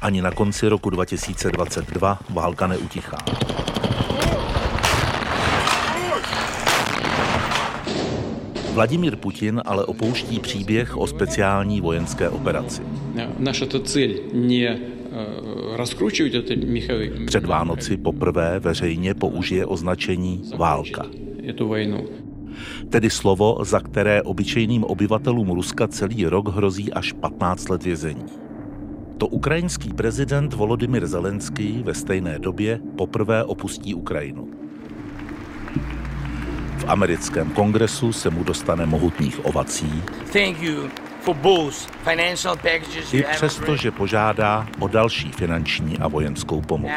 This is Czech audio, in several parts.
Ani na konci roku 2022 válka neutichá. Vladimír Putin ale opouští příběh o speciální vojenské operaci. Naše to cíl ne rozkručovat mechy. Před Vánoci poprvé veřejně použije označení válka. tu vojnu. Tedy slovo, za které obyčejným obyvatelům Ruska celý rok hrozí až 15 let vězení. To ukrajinský prezident Volodymyr Zelenský ve stejné době poprvé opustí Ukrajinu. V americkém kongresu se mu dostane mohutných ovací. Thank you for both financial packages I přesto, že požádá o další finanční a vojenskou pomoc.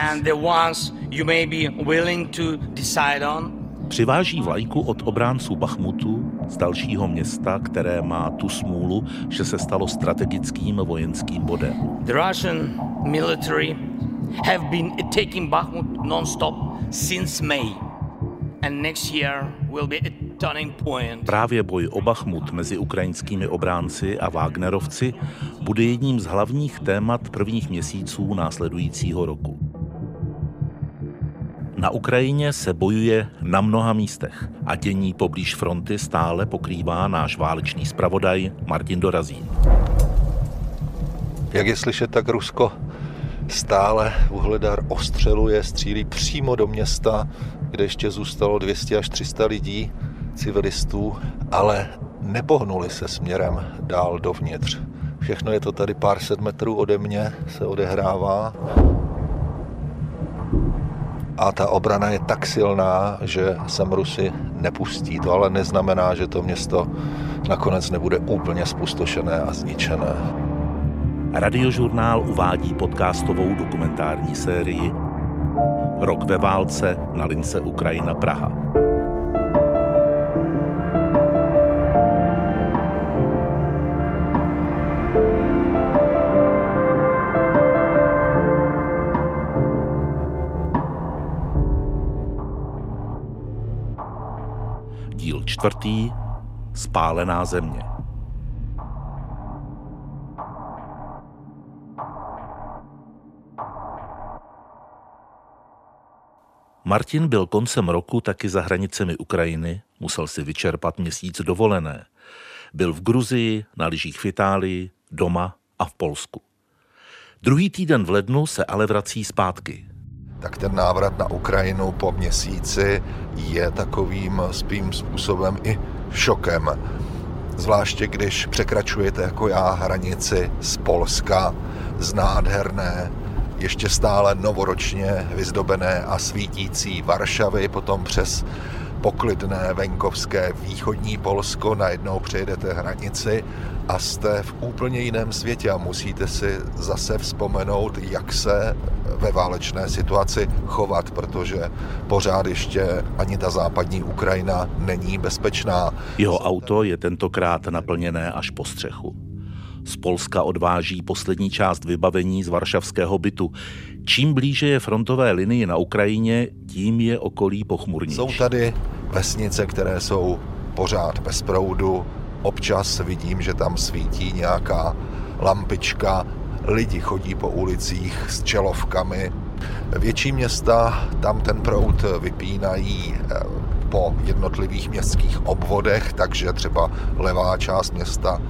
Přiváží vlajku od obránců Bachmutu z dalšího města, které má tu smůlu, že se stalo strategickým vojenským bodem. The Russian military have been taking Bakhmut non-stop since May. And next year will be a turning point. Právě boj o Bachmut mezi ukrajinskými obránci a Wagnerovci bude jedním z hlavních témat prvních měsíců následujícího roku. Na Ukrajině se bojuje na mnoha místech a dění poblíž fronty stále pokrývá náš válečný zpravodaj Martin Dorazín. Jak je slyšet, tak Rusko stále uhledar ostřeluje, střílí přímo do města, kde ještě zůstalo 200 až 300 lidí, civilistů, ale nepohnuli se směrem dál dovnitř. Všechno je to tady pár set metrů ode mě, se odehrává a ta obrana je tak silná, že sem Rusy nepustí. To ale neznamená, že to město nakonec nebude úplně spustošené a zničené. Radiožurnál uvádí podcastovou dokumentární sérii Rok ve válce na lince Ukrajina Praha. Čtvrtý spálená země. Martin byl koncem roku taky za hranicemi Ukrajiny, musel si vyčerpat měsíc dovolené. Byl v Gruzii, na lyžích v Itálii, doma a v Polsku. Druhý týden v lednu se ale vrací zpátky tak ten návrat na Ukrajinu po měsíci je takovým svým způsobem i šokem. Zvláště když překračujete jako já hranici z Polska, z nádherné, ještě stále novoročně vyzdobené a svítící Varšavy, potom přes poklidné venkovské východní Polsko, najednou přejdete hranici a jste v úplně jiném světě a musíte si zase vzpomenout, jak se ve válečné situaci chovat, protože pořád ještě ani ta západní Ukrajina není bezpečná. Jeho auto je tentokrát naplněné až po střechu. Z Polska odváží poslední část vybavení z varšavského bytu. Čím blíže je frontové linii na Ukrajině, tím je okolí pochmurnější. Jsou tady vesnice, které jsou pořád bez proudu. Občas vidím, že tam svítí nějaká lampička, lidi chodí po ulicích s čelovkami. Větší města tam ten proud vypínají eh, po jednotlivých městských obvodech, takže třeba levá část města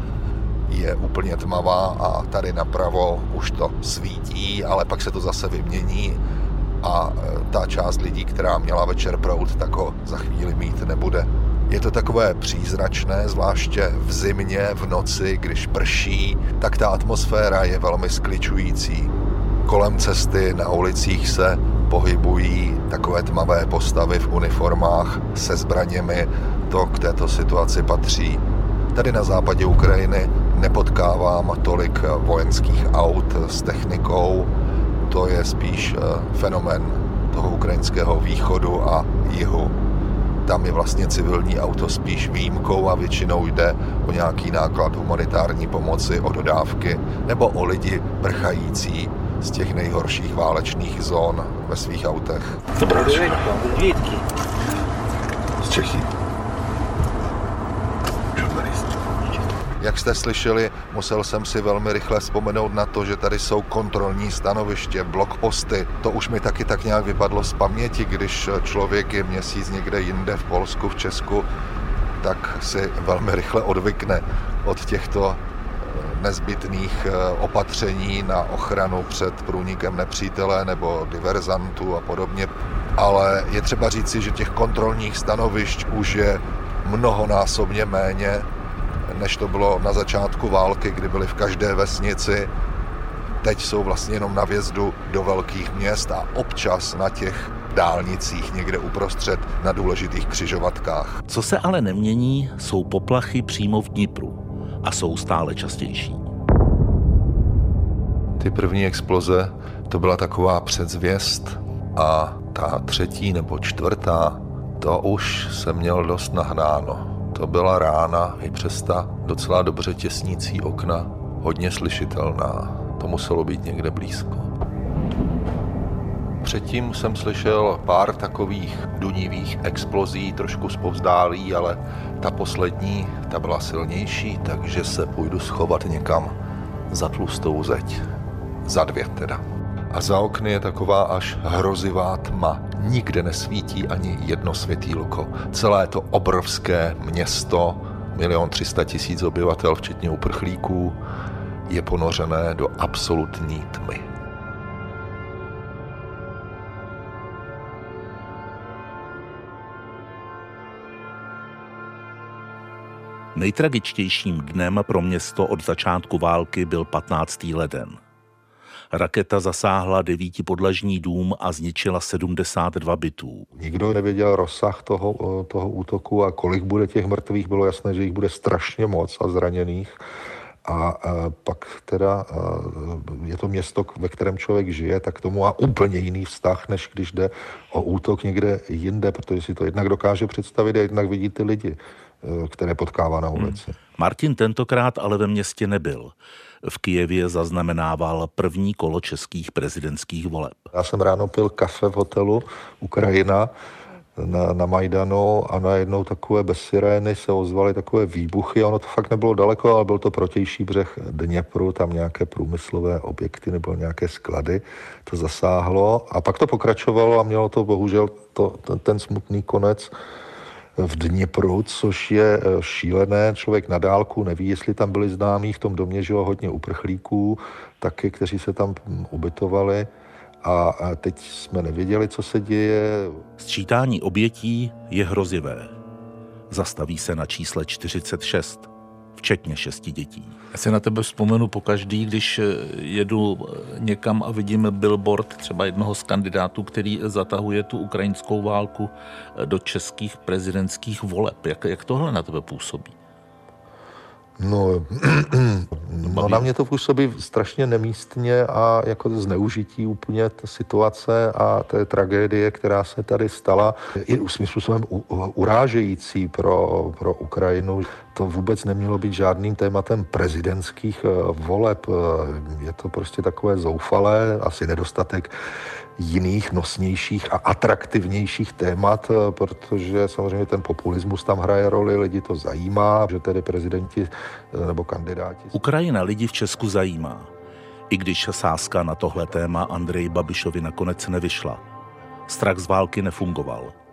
je úplně tmavá a tady napravo už to svítí, ale pak se to zase vymění a e, ta část lidí, která měla večer prout, tak ho za chvíli mít nebude. Je to takové přízračné, zvláště v zimě, v noci, když prší, tak ta atmosféra je velmi skličující. Kolem cesty na ulicích se pohybují takové tmavé postavy v uniformách se zbraněmi. To k této situaci patří. Tady na západě Ukrajiny nepotkávám tolik vojenských aut s technikou, to je spíš eh, fenomen toho ukrajinského východu a jihu. Tam je vlastně civilní auto spíš výjimkou a většinou jde o nějaký náklad humanitární pomoci, o dodávky nebo o lidi prchající z těch nejhorších válečných zón ve svých autech. Z Čechy. Jak jste slyšeli, musel jsem si velmi rychle vzpomenout na to, že tady jsou kontrolní stanoviště, blokposty. To už mi taky tak nějak vypadlo z paměti, když člověk je měsíc někde jinde v Polsku, v Česku, tak si velmi rychle odvykne od těchto nezbytných eh, opatření na ochranu před průnikem nepřítele nebo diverzantů a podobně. Ale je třeba říci, že těch kontrolních stanovišť už je mnohonásobně méně, než to bylo na začátku války, kdy byly v každé vesnici. Teď jsou vlastně jenom na vjezdu do velkých měst a občas na těch dálnicích někde uprostřed na důležitých křižovatkách. Co se ale nemění, jsou poplachy přímo v Dnipru a jsou stále častější. Ty první exploze, to byla taková předzvěst a ta třetí nebo čtvrtá, to už jsem měl dost nahnáno. To byla rána i přes ta docela dobře těsnící okna, hodně slyšitelná. To muselo být někde blízko. Předtím jsem slyšel pár takových dunivých explozí, trošku zpovzdálí, ale ta poslední, ta byla silnější, takže se půjdu schovat někam za tlustou zeď. Za dvě teda. A za okny je taková až hrozivá tma. Nikde nesvítí ani jedno světýlko. Celé to obrovské město, milion třista tisíc obyvatel, včetně uprchlíků, je ponořené do absolutní tmy. Nejtragičtějším dnem pro město od začátku války byl 15. leden. Raketa zasáhla devítipodlažní dům a zničila 72 bytů. Nikdo nevěděl rozsah toho, toho útoku a kolik bude těch mrtvých. Bylo jasné, že jich bude strašně moc a zraněných. A pak teda je to město, ve kterém člověk žije, tak tomu má úplně jiný vztah, než když jde o útok někde jinde, protože si to jednak dokáže představit a jednak vidí ty lidi. Eh, které potkává na ulici. Hmm. Martin tentokrát ale ve městě nebyl. V Kijevě zaznamenával první kolo českých prezidentských voleb. Já jsem ráno pil kafe v hotelu Ukrajina na, na Majdanu a najednou takové bez sirény se ozvaly takové výbuchy. Ono to fakt nebylo daleko, ale byl to protější břeh Dněpru, tam nějaké průmyslové objekty nebo nějaké sklady. To zasáhlo a pak to pokračovalo a mělo to bohužel to, ten, ten smutný konec v Dněpru, což je eh, šílené. Člověk na dálku neví, jestli tam byli známí. V tom domě žilo hodně uprchlíků, taky, kteří se tam hm, ubytovali. A teď jsme nevěděli, co se děje. Sčítání obětí je hrozivé. Zastaví se na čísle 46 včetně šesti dětí. Já se na tebe vzpomenu po každý, když eh, jedu eh, někam a vidím billboard třeba jednoho z kandidátů, který zatahuje tu ukrajinskou válku eh, do českých prezidentských voleb. Jak, jak tohle na tebe působí? No, no, na mě to působí strašně nemístně a jako zneužití úplně té situace a té tragédie, která se tady stala, i svým způsobem urážející pro, pro Ukrajinu. To vůbec nemělo být žádným tématem prezidentských eh, voleb. Eh, je to prostě takové zoufalé, asi nedostatek jiných, nosnějších a atraktivnějších témat, eh, protože samozřejmě ten populismus tam hraje roli, lidi to zajímá, že tedy prezidenti nebo kandidáti. Ukrajina lidi v Česku zajímá. I když sázka na tohle téma Andrej Babišovi nakonec nevyšla. Strach z války nefungoval.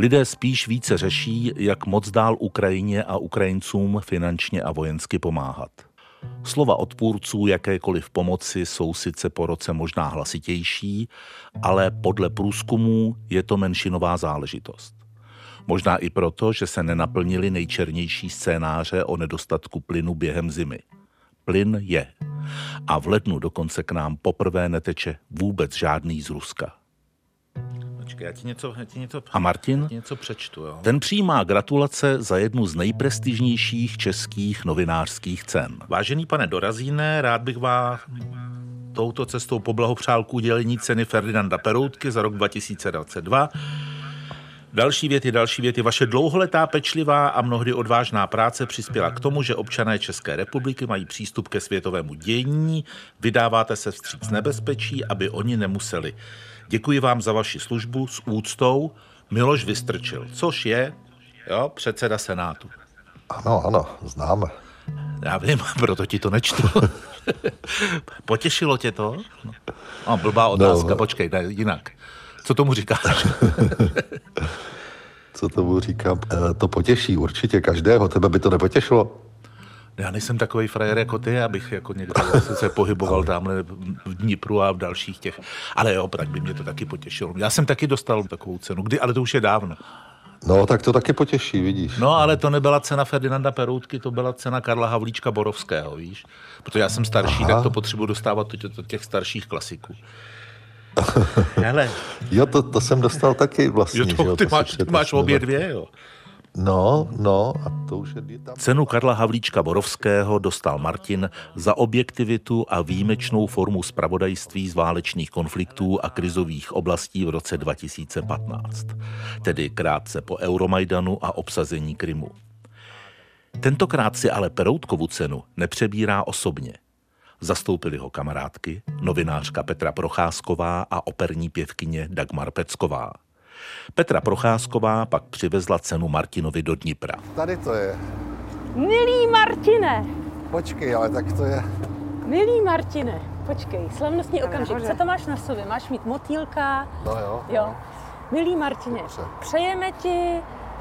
Lidé spíš více řeší, jak moc dál Ukrajině a Ukrajincům finančně a vojensky pomáhat. Slova odpůrců jakékoliv pomoci jsou sice po roce možná hlasitější, ale podle průzkumů je to menšinová záležitost. Možná i proto, že se nenaplnili nejčernější scénáře o nedostatku plynu během zimy. Plyn je. A v lednu dokonce k nám poprvé neteče vůbec žádný z Ruska. Počkej, já ti něco, já ti něco, A Martin? ti něco přečtu, jo. Ten přijímá gratulace za jednu z nejprestižnějších českých novinářských cen. Vážený pane Dorazíne, rád bych vám touto cestou poblahopřál k udělení ceny Ferdinanda Peroutky za rok 2022. Další věty, další věty. Vaše dlouholetá, pečlivá a mnohdy odvážná práce přispěla k tomu, že občané České republiky mají přístup ke světovému dění, vydáváte se vstříc nebezpečí, aby oni nemuseli. Děkuji vám za vaši službu s úctou Miloš Vystrčil, což je jo, předseda Senátu. Ano, ano, známe. Já vím, proto ti to nečtu. Potěšilo tě to? No, no blbá otázka, no. počkej, ne, jinak. Co tomu říkáš? Co tomu říkám? E, to potěší určitě každého, tebe by to nepotěšilo? Já nejsem takový frajer jako ty, abych jako někde se pohyboval tamhle v Dnipru a v dalších těch. Ale jo, tak by mě to taky potěšilo. Já jsem taky dostal takovou cenu. Kdy? Ale to už je dávno. No, tak to taky potěší, vidíš. No, ale to nebyla cena Ferdinanda Peroutky, to byla cena Karla Havlíčka Borovského, víš. Protože já jsem starší, Aha. tak to potřebuji dostávat od těch starších klasiků. Hele. Jo, to, to jsem dostal taky vlastně. Jo, to, jo, ty, to máš, ty máš obě dvě, jo. No, no, a to už je tam. Cenu Karla Havlíčka Borovského dostal Martin za objektivitu a výjimečnou formu spravodajství z válečných konfliktů a krizových oblastí v roce 2015, tedy krátce po Euromajdanu a obsazení Krymu. Tentokrát si ale Peroutkovu cenu nepřebírá osobně. Zastoupili ho kamarádky, novinářka Petra Procházková a operní pěvkyně Dagmar Pecková. Petra Procházková pak přivezla cenu Martinovi do Dnipra. Tady to je. Milý Martine. Počkej, ale tak to je. Milý Martine, počkej, slavnostní okamžik. Co to máš na sobě? Máš mít motýlka? No jo. Jo. Milý Martine, Dobře. přejeme ti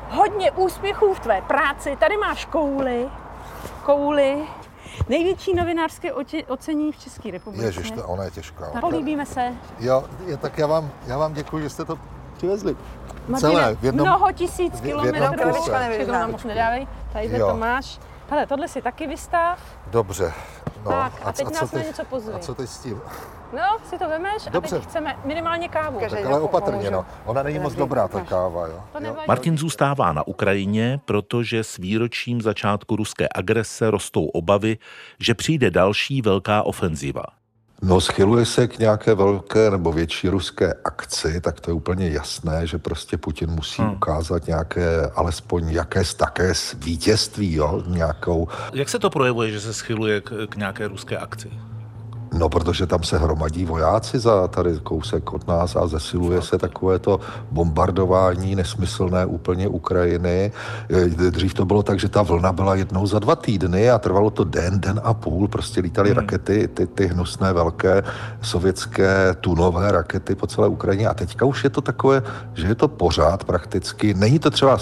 hodně úspěchů v tvé práci. Tady máš kouly, kouly, Největší novinářské ocení v České republice. Ježiš, to ona je těžká. Políbíme se. Jo, je, tak já vám, já vám děkuji, že jste to přivezli. Martina, Celé, v jednom, mnoho tisíc kilometrů. Všechno moc nedávej. Tady to máš. Hele, tohle si taky vystav. Dobře. No, tak, a, a teď a nás na něco pozvi. A co teď s tím? No, si to vemeš Dobře. a teď chceme minimálně kávu. Tak ale opatrně, no. Ona není moc dobrá, ta káva, jo. jo. Martin zůstává na Ukrajině, protože s výročím začátku ruské agrese rostou obavy, že přijde další velká ofenziva. No, schyluje se k nějaké velké nebo větší ruské akci, tak to je úplně jasné, že prostě Putin musí hmm. ukázat nějaké, alespoň jaké také vítězství, jo, nějakou. Jak se to projevuje, že se schyluje k, k nějaké ruské akci? No, protože tam se hromadí vojáci za tady kousek od nás a zesiluje se takové to bombardování nesmyslné úplně Ukrajiny. Dřív to bylo tak, že ta vlna byla jednou za dva týdny a trvalo to den, den a půl. Prostě lítaly hmm. rakety, ty, ty hnusné velké sovětské tunové rakety po celé Ukrajině. A teďka už je to takové, že je to pořád prakticky. Není to třeba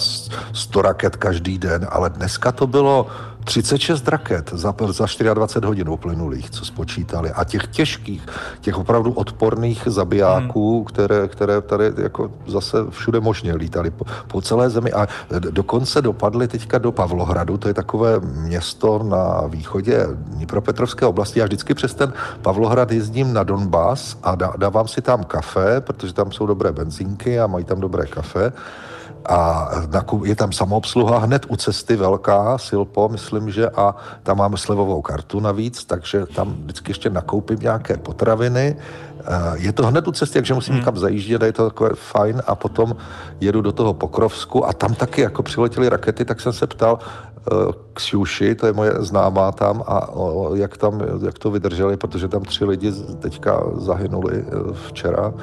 100 raket každý den, ale dneska to bylo 36 raket za, za 24 hodin uplynulých, co spočítali. A těch těžkých, těch opravdu odporných zabijáků, hmm. které, které tady jako zase všude možně lítali po, po celé zemi. A dokonce dopadly teďka do Pavlohradu, to je takové město na východě Dnipropetrovské oblasti. Já vždycky přes ten Pavlohrad jezdím na Donbass a dávám si tam kafe, protože tam jsou dobré benzínky a mají tam dobré kafe a je tam samoobsluha hned u cesty velká, Silpo, myslím, že a tam máme slevovou kartu navíc, takže tam vždycky ještě nakoupím nějaké potraviny. Eh, je to hned u cesty, takže musím hmm. kam zajíždět a je to takové fajn a potom jedu do toho Pokrovsku a tam taky jako přiletěly rakety, tak jsem se ptal uh, Ksuši, to je moje známá tam a jak, tam, jak to vydrželi, protože tam tři lidi teďka zahynuli eh, včera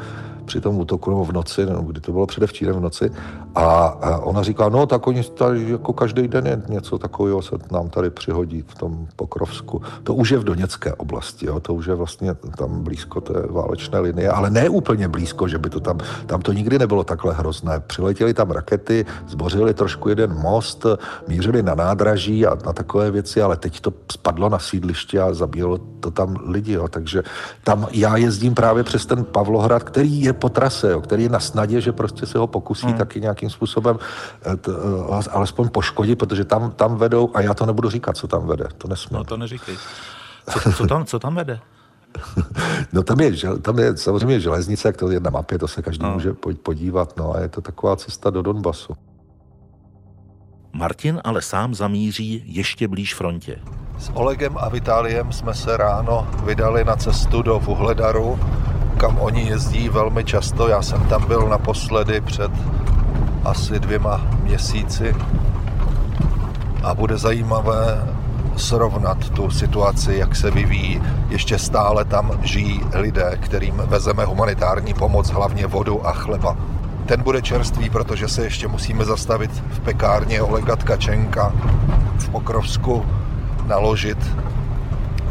při tom útoku nebo v noci, nebo kdy to bylo předevčírem v noci. A, ona říká, no tak oni tady jako každý den je něco takového se nám tady přihodí v tom Pokrovsku. To už je v Doněcké oblasti, jo? to už je vlastně tam blízko té válečné linie, ale ne úplně blízko, že by to tam, tam to nikdy nebylo takhle hrozné. Přiletěly tam rakety, zbořili trošku jeden most, mířili na nádraží a na takové věci, ale teď to spadlo na sídliště a zabíjelo to tam lidi, jo? takže tam já jezdím právě přes ten Pavlohrad, který je po trase, jo, který je na snadě, že prostě se ho pokusí hmm. taky nějakým způsobem eh, t, eh, alespoň poškodit, protože tam, tam vedou, a já to nebudu říkat, co tam vede, to nesmím. No to neříkej. Co, co, tam, co tam vede? No tam je, tam je samozřejmě železnice, jak to je na mapě, to se každý no. může podívat, no a je to taková cesta do Donbasu. Martin ale sám zamíří ještě blíž frontě. S Olegem a Vitáliem jsme se ráno vydali na cestu do Vuhledaru, kam oni jezdí velmi často. Já jsem tam byl naposledy před asi dvěma měsíci a bude zajímavé srovnat tu situaci, jak se vyvíjí. Ještě stále tam žijí lidé, kterým vezeme humanitární pomoc, hlavně vodu a chleba. Ten bude čerstvý, protože se ještě musíme zastavit v pekárně Olega Tkačenka v Pokrovsku naložit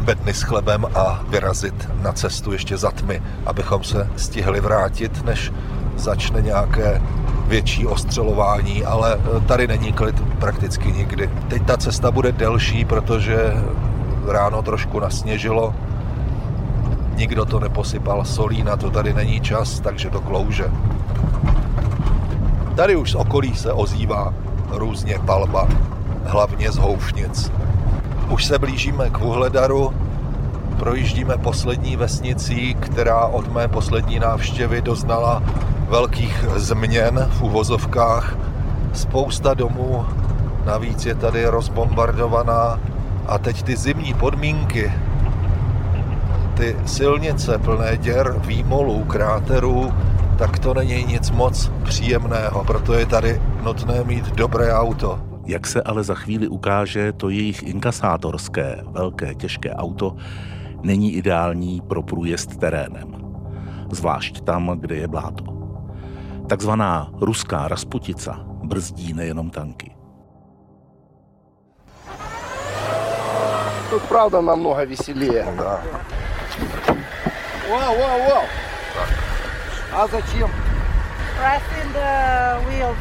bedny s chlebem a vyrazit na cestu ještě za tmy, abychom se stihli vrátit, než začne nějaké větší ostřelování, ale tady není klid prakticky nikdy. Teď ta cesta bude delší, protože ráno trošku nasněžilo, nikdo to neposypal solí, na to tady není čas, takže to klouže. Tady už z okolí se ozývá různě palba, hlavně z houfnic. Už se blížíme k Vuhledaru, projíždíme poslední vesnicí, která od mé poslední návštěvy doznala velkých změn v uvozovkách. Spousta domů navíc je tady rozbombardovaná a teď ty zimní podmínky, ty silnice plné děr, výmolů, kráterů, tak to není nic moc příjemného, proto je tady nutné mít dobré auto. Jak se ale za chvíli ukáže, to jejich inkasátorské, velké, těžké auto není ideální pro průjezd terénem. Zvlášť tam, kde je bláto. Takzvaná ruská rasputica brzdí nejenom tanky. Тут правда намного веселее. Да. Вау, вау, вау. А зачем? pressing the wheel.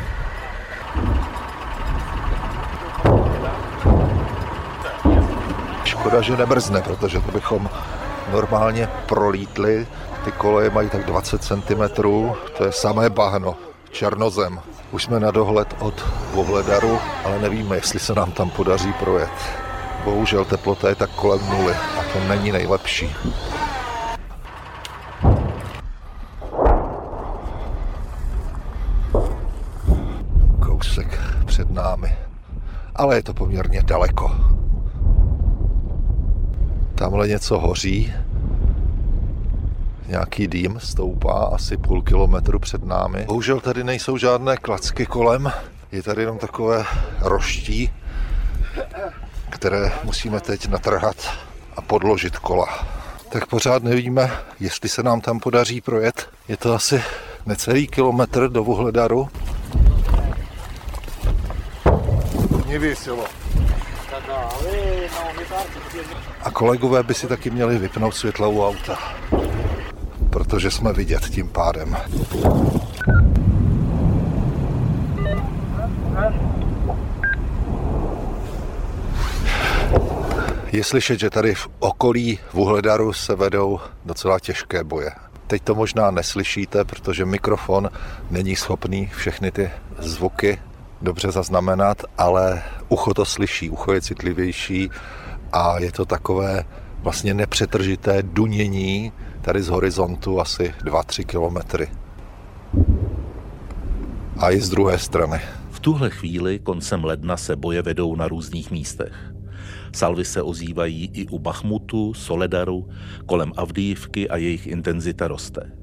Škoda, že nebrzne, protože to bychom normálně prolítli. Ty koleje mají tak 20 cm, to je samé bahno, černozem. Už jsme na dohled od Vohledaru, ale nevíme, jestli se nám tam podaří projet. Bohužel teplota je tak kolem nuly a to není nejlepší. Kousek před námi, ale je to poměrně daleko. Tamhle něco hoří, nějaký dým stoupá asi půl kilometru před námi. Bohužel tady nejsou žádné klacky kolem, je tady jenom takové roští, které musíme teď natrhat a podložit kola. Tak pořád nevíme, jestli se nám tam podaří projet. Je to asi necelý kilometr do Vuhledaru. Nevěsilo. A kolegové by si taky měli vypnout světla u auta, protože jsme vidět tím pádem. Je slyšet, že tady v okolí Vuhledaru se vedou docela těžké boje. Teď to možná neslyšíte, protože mikrofon není schopný všechny ty zvuky dobře zaznamenat, ale ucho to slyší, ucho je citlivější a je to takové vlastně nepřetržité dunění tady z horizontu asi 2-3 kilometry. A i z druhé strany. V tuhle chvíli koncem ledna se boje vedou na různých místech. Salvy se ozývají i u Bachmutu, Soledaru, kolem Avdijivky a jejich intenzita roste.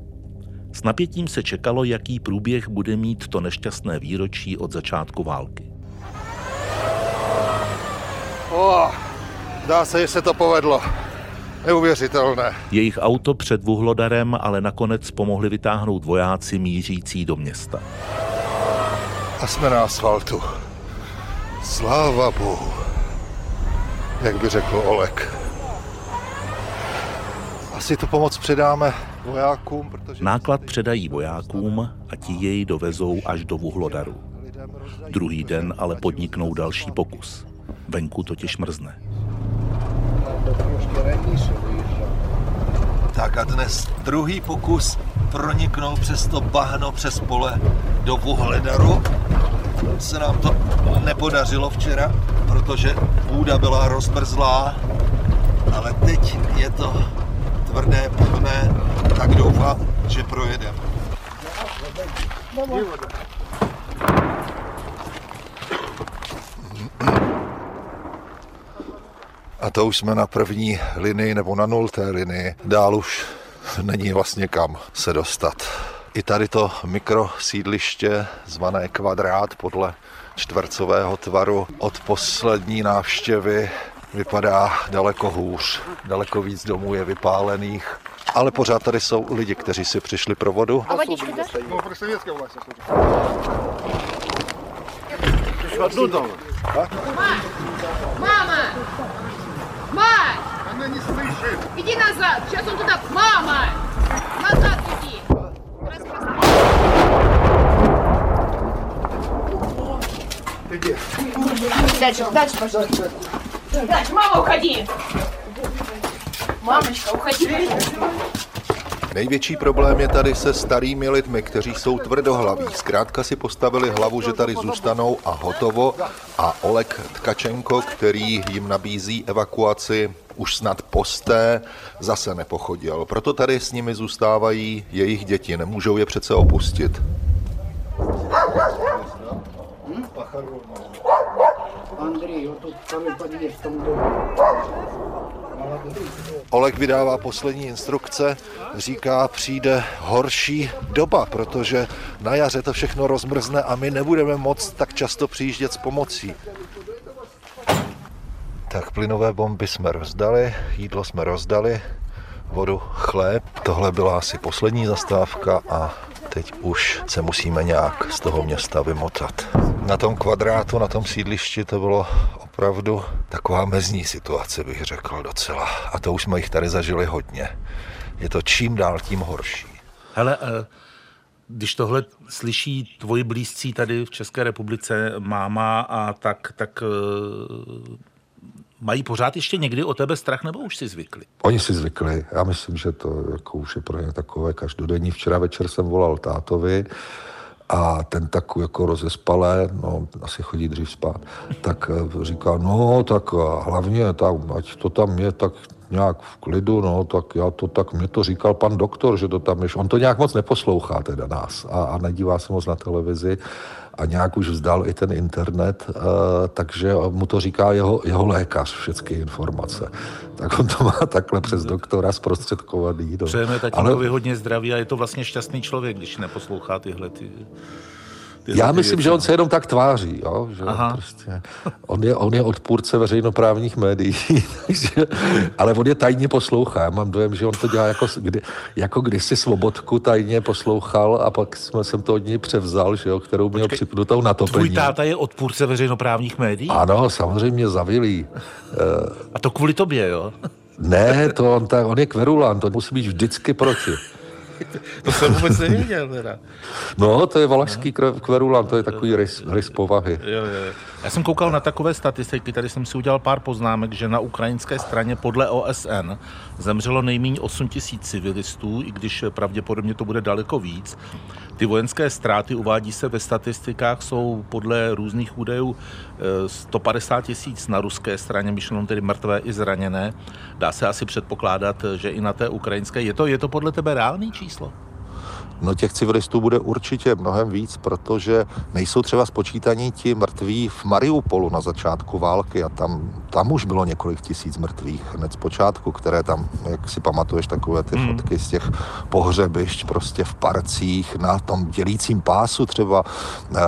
S napětím se čekalo, jaký průběh bude mít to nešťastné výročí od začátku války. O, dá se, že se to povedlo. Neuvěřitelné. Jejich auto před Vuhlodarem ale nakonec pomohli vytáhnout vojáci mířící do města. A jsme na asfaltu. Sláva Bohu. Jak by řekl Olek. Asi tu pomoc předáme vojákům, protože... Náklad předají vojákům a ti jej dovezou až do Vuhlodaru. Druhý den ale podniknou další pokus. Venku totiž mrzne. Tak a dnes druhý pokus proniknout přes to bahno přes pole do Vuhledaru. Se nám to nepodařilo včera, protože půda byla rozmrzlá, ale teď je to tvrdé, pevné, tak doufám, že projedeme. A to už jsme na první linii nebo na nulté linii. Dál už není vlastně kam se dostat. I tady to mikrosídliště zvané kvadrát podle čtvercového tvaru od poslední návštěvy vypadá daleko hůř. Daleko víc domů je vypálených. Ale pořád tady jsou lidi, kteří si přišli pro vodu. А водичку дашь? Одну дал. Мама! Мать! Она не слышит. Иди назад. Сейчас он туда. Мама! Назад иди. Иди. Дальше, дальше, пожалуйста. Дальше, мама, уходи. Mámečka, uchodí. Největší problém je tady se starými lidmi, kteří jsou tvrdohlaví. Zkrátka si postavili hlavu, že tady zůstanou a hotovo. A Olek Tkačenko, který jim nabízí evakuaci už snad posté, zase nepochodil. Proto tady s nimi zůstávají jejich děti. Nemůžou je přece opustit. Andrej, to tam je podvěř, tam dole. Olek vydává poslední instrukce, říká, přijde horší doba, protože na jaře to všechno rozmrzne a my nebudeme moc tak často přijíždět s pomocí. Tak plynové bomby jsme rozdali, jídlo jsme rozdali, vodu, chléb. Tohle byla asi poslední zastávka a teď už se musíme nějak z toho města vymotat. Na tom kvadrátu, na tom sídlišti to bylo opravdu taková mezní situace, bych řekl docela. A to už jsme jich tady zažili hodně. Je to čím dál tím horší. Hele, eh, když tohle slyší tvoji blízcí tady v České republice, máma a tak, tak eh, mají pořád ještě někdy o tebe strach, nebo už si zvykli? Oni si zvykli. Já myslím, že to jako už je pro ně takové každodenní. Včera večer jsem volal tátovi a ten tak jako rozespalé, no asi chodí dřív spát, tak eh, říká, no tak eh, hlavně, tak, ať to tam je tak nějak v klidu, no, tak já to tak, mě to říkal pan doktor, že to tam je, on to nějak moc neposlouchá teda nás a, a nedívá se moc na televizi a nějak už vzdal i ten internet, uh, takže mu to říká jeho, jeho lékař, všechny informace. Tak on to má takhle přes doktora zprostředkovaný. No. Přejeme tatínkovi Ale... hodně zdraví a je to vlastně šťastný člověk, když neposlouchá tyhle ty... Já myslím, věci. že on se jenom tak tváří, jo? že Aha. prostě, on, je, on je odpůrce veřejnoprávních médií, takže, ale on je tajně poslouchá. Já mám dojem, že on to dělá jako, kdy, jako kdysi Svobodku tajně poslouchal a pak jsme, jsem to od něj převzal, že jo, kterou měl připnutou na topení. Tvůj táta je odpůrce veřejnoprávních médií? Ano, samozřejmě zavilý. A to kvůli tobě, jo? Ne, to on, tak, on je kverulant, to musí být vždycky proti. to jsem vůbec nevěděl teda. No, to je valašský kverulant, to je takový rys, rys povahy. Jo, jo. Já jsem koukal na takové statistiky, tady jsem si udělal pár poznámek, že na ukrajinské straně podle OSN zemřelo nejméně 8 tisíc civilistů, i když pravděpodobně to bude daleko víc. Ty vojenské ztráty, uvádí se ve statistikách, jsou podle různých údajů 150 tisíc na ruské straně, myšleno tedy mrtvé i zraněné. Dá se asi předpokládat, že i na té ukrajinské. Je to, je to podle tebe reálný číslo? No těch civilistů bude určitě mnohem víc, protože nejsou třeba spočítaní ti mrtví v Mariupolu na začátku války a tam, tam už bylo několik tisíc mrtvých hned z počátku, které tam, jak si pamatuješ, takové ty hmm. fotky z těch pohřebišť prostě v parcích, na tom dělícím pásu třeba eh,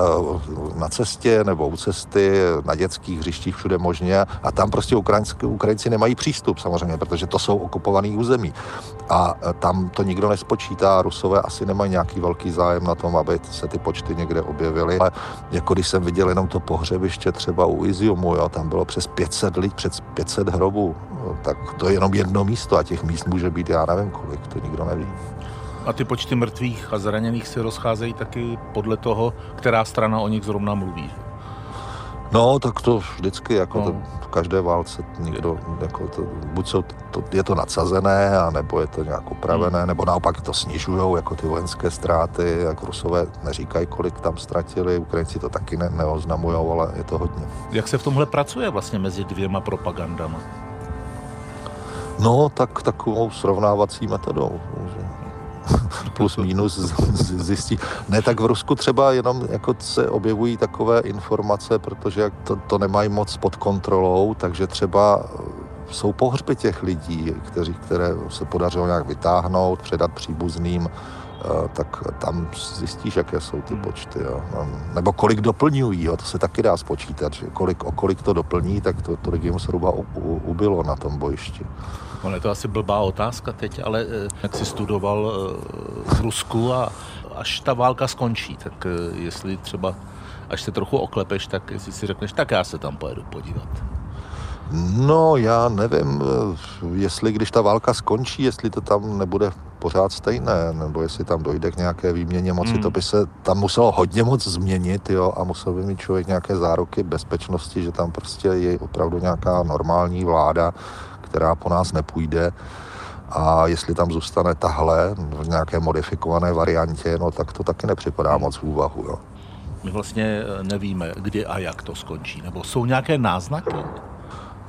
na cestě nebo u cesty, na dětských hřištích všude možně a tam prostě Ukrajinci, Ukrajinci nemají přístup samozřejmě, protože to jsou okupovaný území a eh, tam to nikdo nespočítá, Rusové asi nemají nemají nějaký velký zájem na tom, aby se ty počty někde objevily. Ale jako když jsem viděl jenom to pohřebiště třeba u Iziumu, jo, tam bylo přes 500 lidí, přes 500 hrobů, tak to je jenom jedno místo a těch míst může být já nevím kolik, to nikdo neví. A ty počty mrtvých a zraněných se rozcházejí taky podle toho, která strana o nich zrovna mluví. No, tak to vždycky, jako no. to, v každé válce někdo, jako to, buď jsou, to, je to nadsazené, a nebo je to nějak upravené, hmm. nebo naopak to snižují, jako ty vojenské ztráty, jak Rusové neříkají, kolik tam ztratili, Ukrajinci to taky ne, neoznamují, ale je to hodně. Jak se v tomhle pracuje vlastně mezi dvěma propagandama? No, tak takovou srovnávací metodou. Že plus minus zjistí. Ne, tak v Rusku třeba jenom jako se objevují takové informace, protože to, to nemají moc pod kontrolou, takže třeba jsou pohřby těch lidí, kteří, které se podařilo nějak vytáhnout, předat příbuzným, eh, tak tam zjistíš, jaké jsou ty počty. Jo. Nebo kolik doplňují, jo. to se taky dá spočítat, že kolik, o kolik to doplní, tak to, tolik jim zhruba ubylo na tom bojišti. Ono je to asi blbá otázka teď, ale eh, jak jsi studoval eh, v Rusku a až ta válka skončí, tak eh, jestli třeba až se trochu oklepeš, tak jestli si řekneš, tak já se tam pojedu podívat. No, já nevím, jestli když ta válka skončí, jestli to tam nebude pořád stejné, nebo jestli tam dojde k nějaké výměně moci, hmm. to by se tam muselo hodně moc změnit, jo, a musel by mít člověk nějaké záruky bezpečnosti, že tam prostě je opravdu nějaká normální vláda, která po nás nepůjde. A jestli tam zůstane tahle v nějaké modifikované variantě, no tak to taky nepřipadá moc v úvahu. Jo. My vlastně nevíme, kdy a jak to skončí. Nebo jsou nějaké náznaky?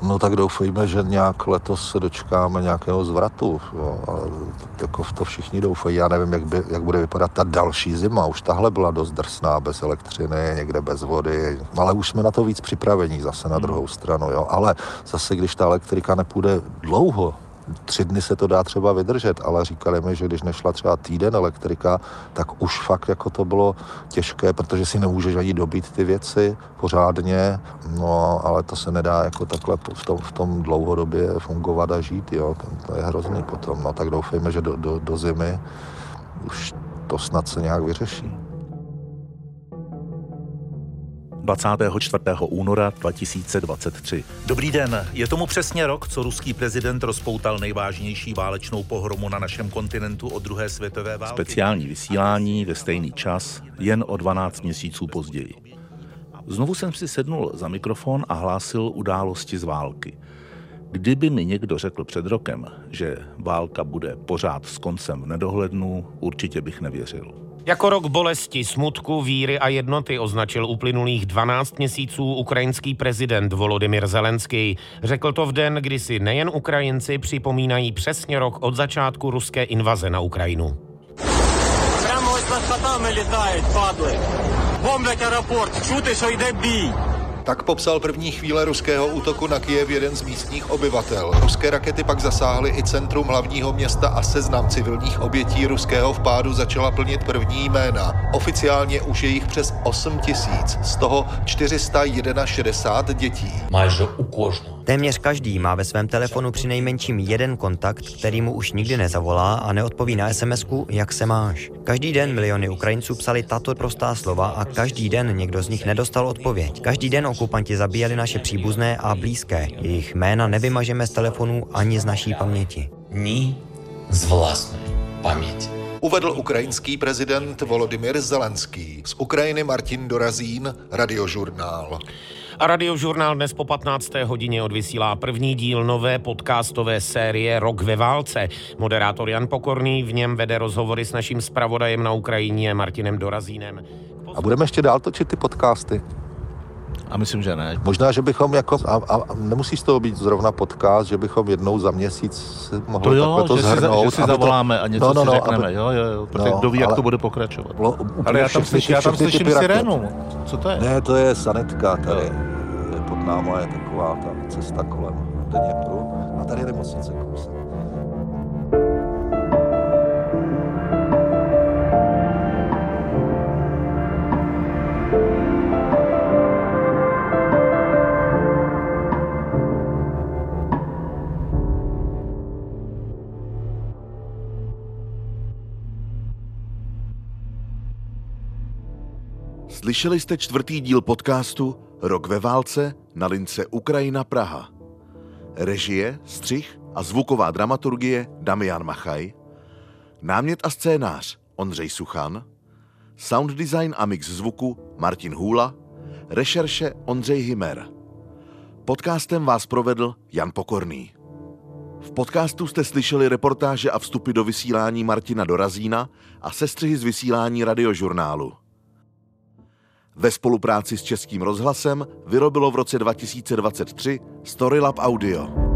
No tak doufejme, že nějak letos se dočkáme nějakého zvratu. Jo. A jako v to všichni doufají. Já nevím, jak, by, jak bude vypadat ta další zima. Už tahle byla dost drsná, bez elektřiny, někde bez vody. Ale už jsme na to víc připravení zase na hmm. druhou stranu. Jo. Ale zase, když ta elektrika nepůjde dlouho, tři dny se to dá třeba vydržet, ale říkali mi, že když nešla třeba týden elektrika, tak už fakt jako to bylo těžké, protože si nemůžeš ani dobít ty věci pořádně, no ale to se nedá jako takhle v tom, v tom dlouhodobě fungovat a žít, jo, to, je hrozný potom, no tak doufejme, že do, do, do zimy už to snad se nějak vyřeší. 24. února 2023. Dobrý den, je tomu přesně rok, co ruský prezident rozpoutal nejvážnější válečnou pohromu na našem kontinentu od druhé světové války. Speciální vysílání ve stejný čas, jen o 12 měsíců později. Znovu jsem si sednul za mikrofon a hlásil události z války. Kdyby mi někdo řekl před rokem, že válka bude pořád s koncem v nedohlednu, určitě bych nevěřil. Jako rok bolesti, smutku, víry a jednoty označil uplynulých 12 měsíců ukrajinský prezident Volodymyr Zelenský. Řekl to v den, kdy si nejen Ukrajinci připomínají přesně rok od začátku ruské invaze na Ukrajinu. Прямо ось над хатами літають, падли. Бомблять аеропорт. Чути, що йде бій. Tak popsal první chvíle ruského útoku na Kyjev jeden z místních obyvatel. Ruské rakety pak zasáhly i centrum hlavního města a seznam civilních obětí ruského vpádu začala plnit první jména. Oficiálně už je jich přes 8 tisíc, z toho 461 dětí. Máš u kožnou Téměř každý má ve svém telefonu při nejmenším jeden kontakt, který mu už nikdy nezavolá a neodpoví na sms jak se máš. Každý den miliony Ukrajinců psali tato prostá slova a každý den někdo z nich nedostal odpověď. Každý den okupanti zabíjeli naše příbuzné a blízké. Jejich jména nevymažeme z telefonu ani z naší paměti. Ní z vlastní paměti uvedl ukrajinský prezident Volodymyr Zelenský. Z Ukrajiny Martin Dorazín, Radiožurnál. A radiožurnál dnes po 15. hodině odvysílá první díl nové podcastové série Rok ve válce. Moderátor Jan Pokorný v něm vede rozhovory s naším zpravodajem na Ukrajině Martinem Dorazínem. A budeme ještě dál točit ty podcasty? A myslím, že ne. Možná, že bychom jako, a, a nemusí z toho být zrovna podcast, že bychom jednou za měsíc mohli to jo, takhle to že zhrnout. Si, že si zavoláme to, a něco no, no, no, si řekneme, aby, jo, jo, jo, protože no, kdo ví, jak to bude pokračovat. Lo, ale já tam, slyším, já tam slyším sirénu. Co to je? Ne, to je sanitka tady. No. Pod náma je taková ta cesta kolem Dněpru a tady je nemocnice kousek. Slyšeli jste čtvrtý díl podcastu Rok ve válce na lince Ukrajina Praha. Režie, střih a zvuková dramaturgie Damian Machaj. Námět a scénář Ondřej Suchan. Sound design a mix zvuku Martin Hůla. Rešerše Ondřej Himer. Podcastem vás provedl Jan Pokorný. V podcastu jste slyšeli reportáže a vstupy do vysílání Martina Dorazína a sestřihy z vysílání radiožurnálu ve spolupráci s Českým rozhlasem vyrobilo v roce 2023 Storylab Audio.